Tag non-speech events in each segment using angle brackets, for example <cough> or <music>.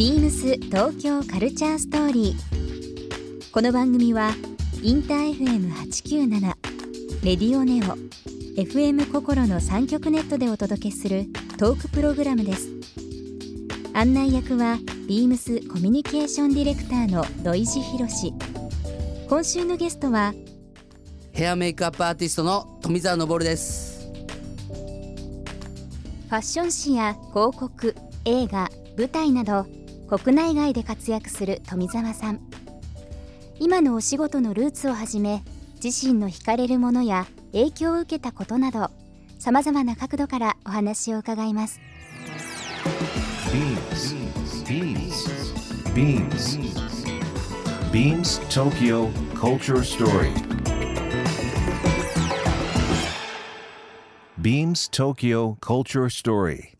ビームス東京カルチャーストーリー。この番組はインター FM897 レディオネオ FM 心の三極ネットでお届けするトークプログラムです。案内役はビームスコミュニケーションディレクターの土井博志。今週のゲストはヘアメイクアップアーティストの富澤昇ですファッション誌や広告映画舞台など国内外で活躍する富澤さん。今のお仕事のルーツをはじめ自身の惹かれるものや影響を受けたことなどさまざまな角度からお話を伺います。BeamsBeamsBeamsTokyo Culture Story. Beams Tokyo Culture Story.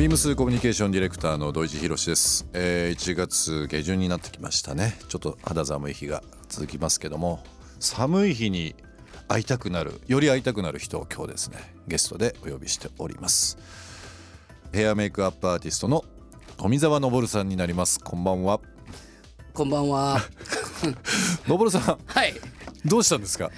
ビームスコミュニケーションディレクターの土井地博です、えー、1月下旬になってきましたね。ちょっと肌寒い日が続きますけども寒い日に会いたくなるより会いたくなる人を今日ですねゲストでお呼びしております。ヘアメイクアップアーティストの富澤昇さんになります。こんばんは。こんばんは。<laughs> 昇さん。はいどうしたんですか？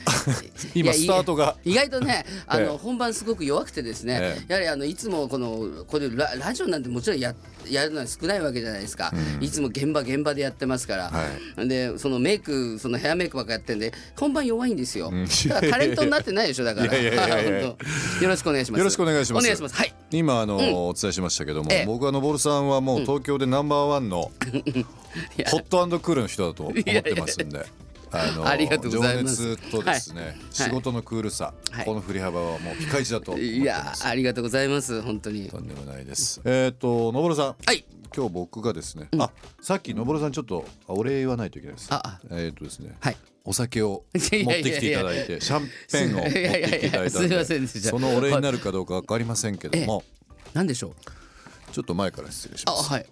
今スタートが。意外とねあの、ええ本番すごく弱くてですね、えやはりあのいつもこのこれララジオなんてもちろんややるのは少ないわけじゃないですか、いつも現場現場でやってますから、はでそのメイクそのヘアメイクばっかやってんで本番弱いんですよ、ん。だからタレントになってないでしょだから。よろしくお願いします。よろしくお願いします。お願いします。はい。今あの、お伝えしましたけども、ええ。僕は昇さんはもう東京でナンバーワンのや。ホットクールの人だと思ってますんで。あのありがとうございます。情熱とですね、仕事のクールさ、はい。この振り幅はもうピカイチだといや。ありがとうございます。本当に。とんでもないです。えっ、と昇さん、はい。今日僕がですね、あさっき昇さんちょっとあお礼言わないといけないです。ああ。えっ、とですね、はい。お酒を <laughs> い持ってきていただいて、シャンペンを持ってきていただいたいやいやいやすいませんんで、でした。そのお礼になるかどうかわかりませんけども、何でしょう？ちょっと前から失礼しあます。はい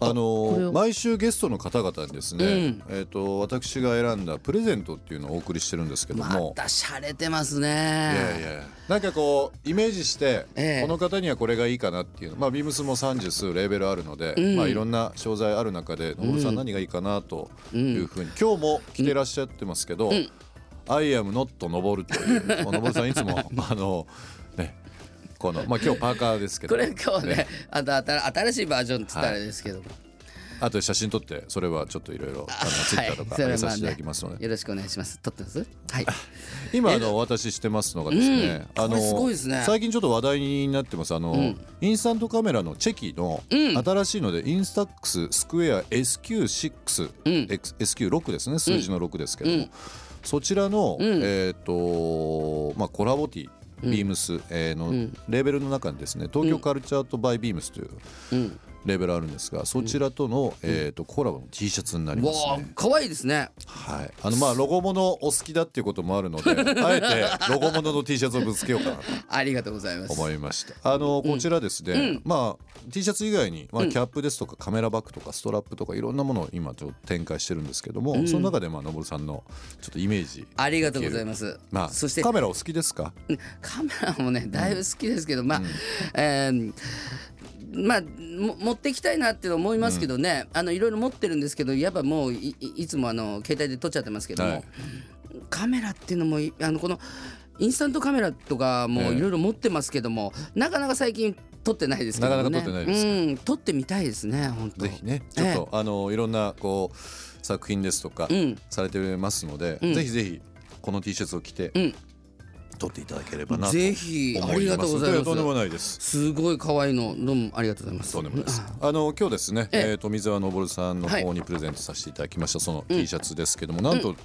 あの毎週ゲストの方々にですね、うん。えっ、と私が選んだプレゼントっていうのをお送りしてるんですけどまも、た洒落てますね。いやいや。なんかこうイメージして、ええ。この方にはこれがいいかなっていうまあビームスも30数レーベルあるので、ん。まあいろんな商材ある中で野村さん何がいいかなというふうに、今日も来てらっしゃってますけど、I am not 登るという。まあ登さんいつも <laughs> あのねこのまあ今日パーカーですけど。<laughs> これ今日ねあと新新しいバージョンって言ったらですけど。も、あとで写真撮ってそれはちょっといろいろあのツイッターとか上げさせていただきますので、よろしくお願いします。撮ってます？はい。今あのお渡ししてますのがですね、あのうんこれすごいですね。最近ちょっと話題になってます。あの、ん。インスタントカメラのチェキのうん。新しいので、インスタックススクエア SQ6、うん。X- SQ6 ですね。数字の6ですけども、うん。そちらの、うん。えっ、とまあコラボティビームス、えーのん。レーベルの中にですね東京カルチャーとバイビームスといううんレーベルあるんですがそちらとの、えー、とコラボの T シャツになりますね。可愛いですね。はい、あのまあロゴものお好きだっていうこともあるので <laughs> あえてロゴものの T シャツをぶつけようかなと <laughs> ありがとうございます。思いました。あのこちらですね、まあ T シャツ以外に、まあ、キャップですとかカメラバッグとかストラップとかいろんなものを今ちょっと展開してるんですけども、その中でまあのぼるさんのちょっとイメージありがとうございます。まあそしてカメラお好きですか？カメラもねだいぶ好きですけど、まあ、えーまあも持っていきたいなって思いますけどね、あのいろいろ持ってるんですけどやっぱもういつもあの携帯で撮っちゃってますけども、はい。カメラっていうのもいあのこのインスタントカメラとかもええ。いろいろ持ってますけども、なかなか最近撮ってないですけどもね。なかなか撮って撮ってみたいですね本当。ぜひねちょっと、あのいろんなこう作品ですとか、うん。されてますので、ん。ぜひぜひこの T シャツを着て、うん撮っていただければなとぜひ思います。ありがとうございます。とんでもないです。すごい可愛いのどうもありがとうございます。とんでもないです。あの今日ですね、ええ。えー、富澤昇さんの方にプレゼントさせていただきました、その T シャツですけども、なんと、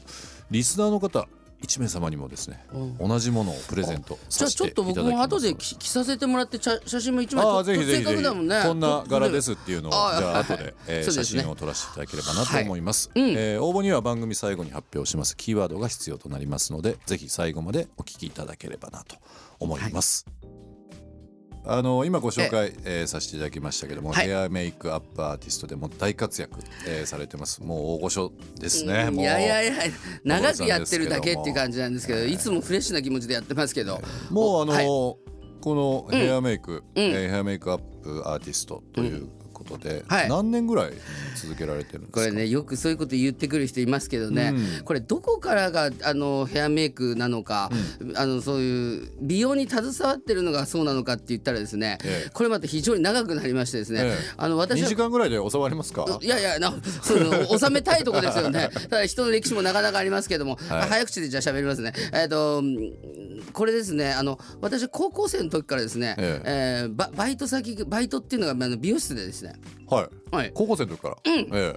リスナーの方1名様にもですねうん。同じものをプレゼントじゃあさせていちょっと僕も後で着着させてもらって写写真も一枚あ撮っあぜひぜひこんな柄ですっていうのをじあゃあはい後で、え <laughs> 写真を撮らせていただければなと思います、えー応募には番組最後に発表します。キーワードが必要となりますのでぜひ最後までお聞きいただければなと思います、あの今ご紹介、えーさせていただきましたけども、はい。ヘアメイクアップアーティストでも大活躍、えーされてます。もう大御所ですね、もういやいやいや長くやってるだけっていう感じなんですけどいつもフレッシュな気持ちでやってますけど。もうあの、はい。このヘアメイク、うん。えーヘアメイクアップアーティストということで、はい。何年ぐらい続けられてるんですか？これねよくそういうこと言ってくる人いますけどね、うん。これどこからがあのヘアメイクなのか、あのそういう美容に携わってるのがそうなのかって言ったらですね、ええ。これまた非常に長くなりましてですね、ええ。あの私2は時間ぐらいで収まりますか？いやいやなその収めたいとこですよね。ただ人の歴史もなかなかありますけども、はい。早口でじゃあ喋りますね。えっ、とうんこれですねあの私高校生の時からですね、ええ。ーババイト先バイトっていうのがあの美容室でですね。はい。はい。高校生の時から、え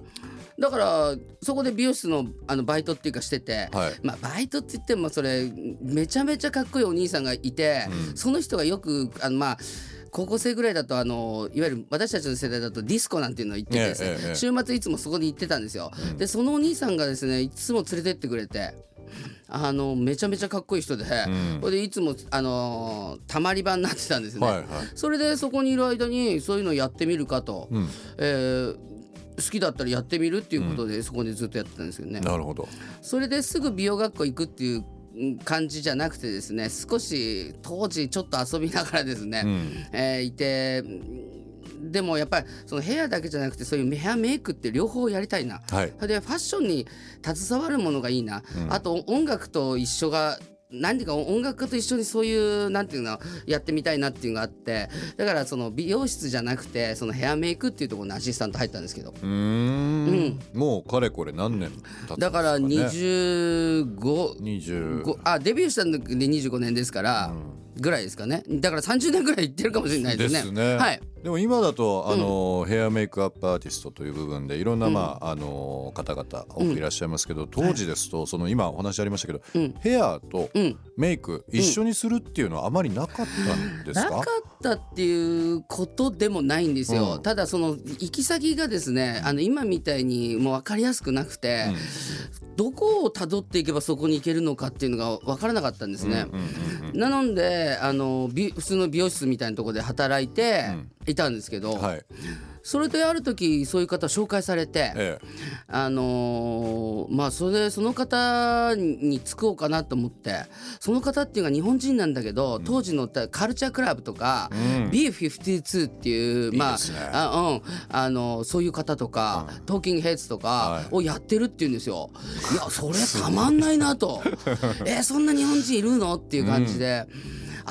だからそこで美容室のあのバイトっていうかしてて、はい。まあバイトって言ってもそれめちゃめちゃかっこいいお兄さんがいて、その人がよくあのまあ高校生ぐらいだとあのいわゆる私たちの世代だとディスコなんていうのを行っててですね、ええええ週末いつもそこに行ってたんですよ。でそのお兄さんがですねいつも連れてってくれて。あのめちゃめちゃかっこいい人で、ん。それでいつもあのーたまり場になってたんですね、はいはい。それでそこにいる間にそういうのやってみるかと、うん。えー好きだったらやってみるっていうことで、そこでずっとやってたんですけどね。なるほど。それですぐ美容学校行くっていううん感じじゃなくてですね少し当時ちょっと遊びながらですね、うん。えーいてうんでもやっぱりそのヘアだけじゃなくてそういうヘアメイクって両方やりたいな、はい。それでファッションに携わるものがいいな、あと音楽と一緒が何か音楽家と一緒にそういうなんていうのやってみたいなっていうのがあって。だからその美容室じゃなくてそのヘアメイクっていうところのアシスタント入ったんですけど。うーん。もうかれこれ何年経ったんですか、ね、だから25 20ごあデビューしたので25年ですから、ぐらいですかね。だから30年ぐらい行ってるかもしれないでね。ですすね、はい。でも今だとあの、ヘアメイクアップアーティストという部分でいろんな、まああの方々多くいらっしゃいますけど、当時ですとその今お話ありましたけど、うん。ヘアとうん。メイク一緒にするっていうのはあまりなかったんですか、なかったっていうことでもないんですよ、うん。ただその行き先がですねあの今みたいにもう分かりやすくなくて、どこをたどっていけばそこに行けるのかっていうのが分からなかったんですね。うんうんうんなのであの美普通の美容室みたいなところで働いていたんですけど、はいそれである時そういう方紹介されて、えあのーまあそれでその方に就こうかなと思ってその方っていうのが日本人なんだけど、当時のカルチャークラブとか、B52 っていうまあね。あ、うん、あのそういう方とか、トーキングヘッズとかをやってるっていうんですよ。いやそれたまんないなと。<laughs> えそんな日本人いるの？っていう感じで、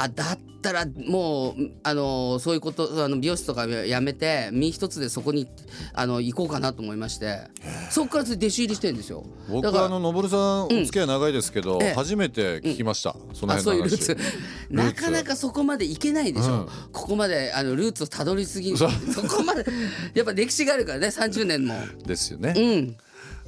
あだったらもうあのそういうことあの美容室とかやめて身一つでそこにあの行こうかなと思いまして。そこから弟子入りしてるんですよ。僕はあののぼるさんお付き合い長いですけど、ええ。初めて聞きました、そのあそういうルーツ。辺の話なかなかそこまでいけないでしょ、うん。ここまであのルーツをたどりすぎそこまでやっぱ歴史があるからね30年も。ですよね、うん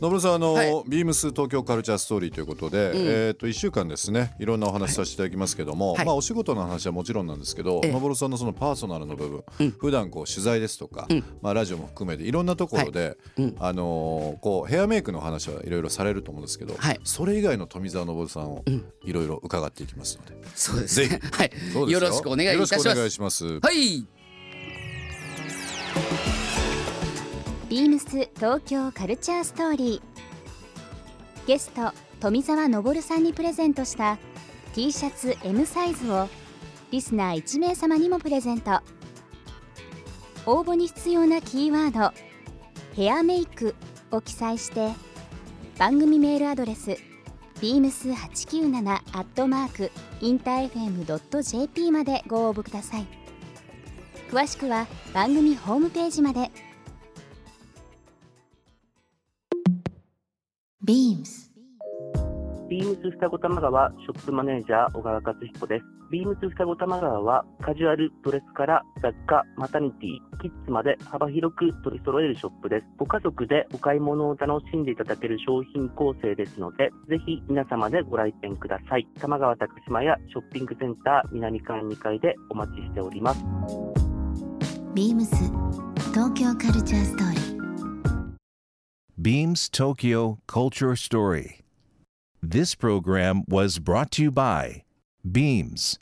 のぼるさんあの、はい。ビームス東京カルチャーストーリーということで、えっ、と1週間ですねいろんなお話させていただきますけども、はい。まあお仕事の話はもちろんなんですけど、ええ。のぼるさんのそのパーソナルの部分、普段こう取材ですとか、まあラジオも含めていろんなところで、あのーこうヘアメイクの話はいろいろされると思うんですけど、はい。それ以外の富澤のぼるさんをいろいろ伺っていきますので、そうですぜひ。ねはい。よろしくお願いいたします。よろしくお願いします。はいビームス東京カルチャーストーリー。ゲスト富澤昇さんにプレゼントした T シャツ M サイズをリスナー1名様にもプレゼント。応募に必要なキーワード「ヘアメイク」を記載して番組メールアドレス beams897-infm.jp までご応募ください。詳しくは番組ホームページまで。ビームスビームス双子玉川ショップマネージャー小川克彦です。ビームス双子玉川はカジュアルドレスから雑貨、マタニティ、キッズまで幅広く取り揃えるショップです。ご家族でお買い物を楽しんでいただける商品構成ですので、ぜひ皆様でご来店ください。玉川高島屋ショッピングセンター南館2階でお待ちしております。ビームス東京カルチャーストーリー Beams Tokyo Culture Story. This program was brought to you by Beams.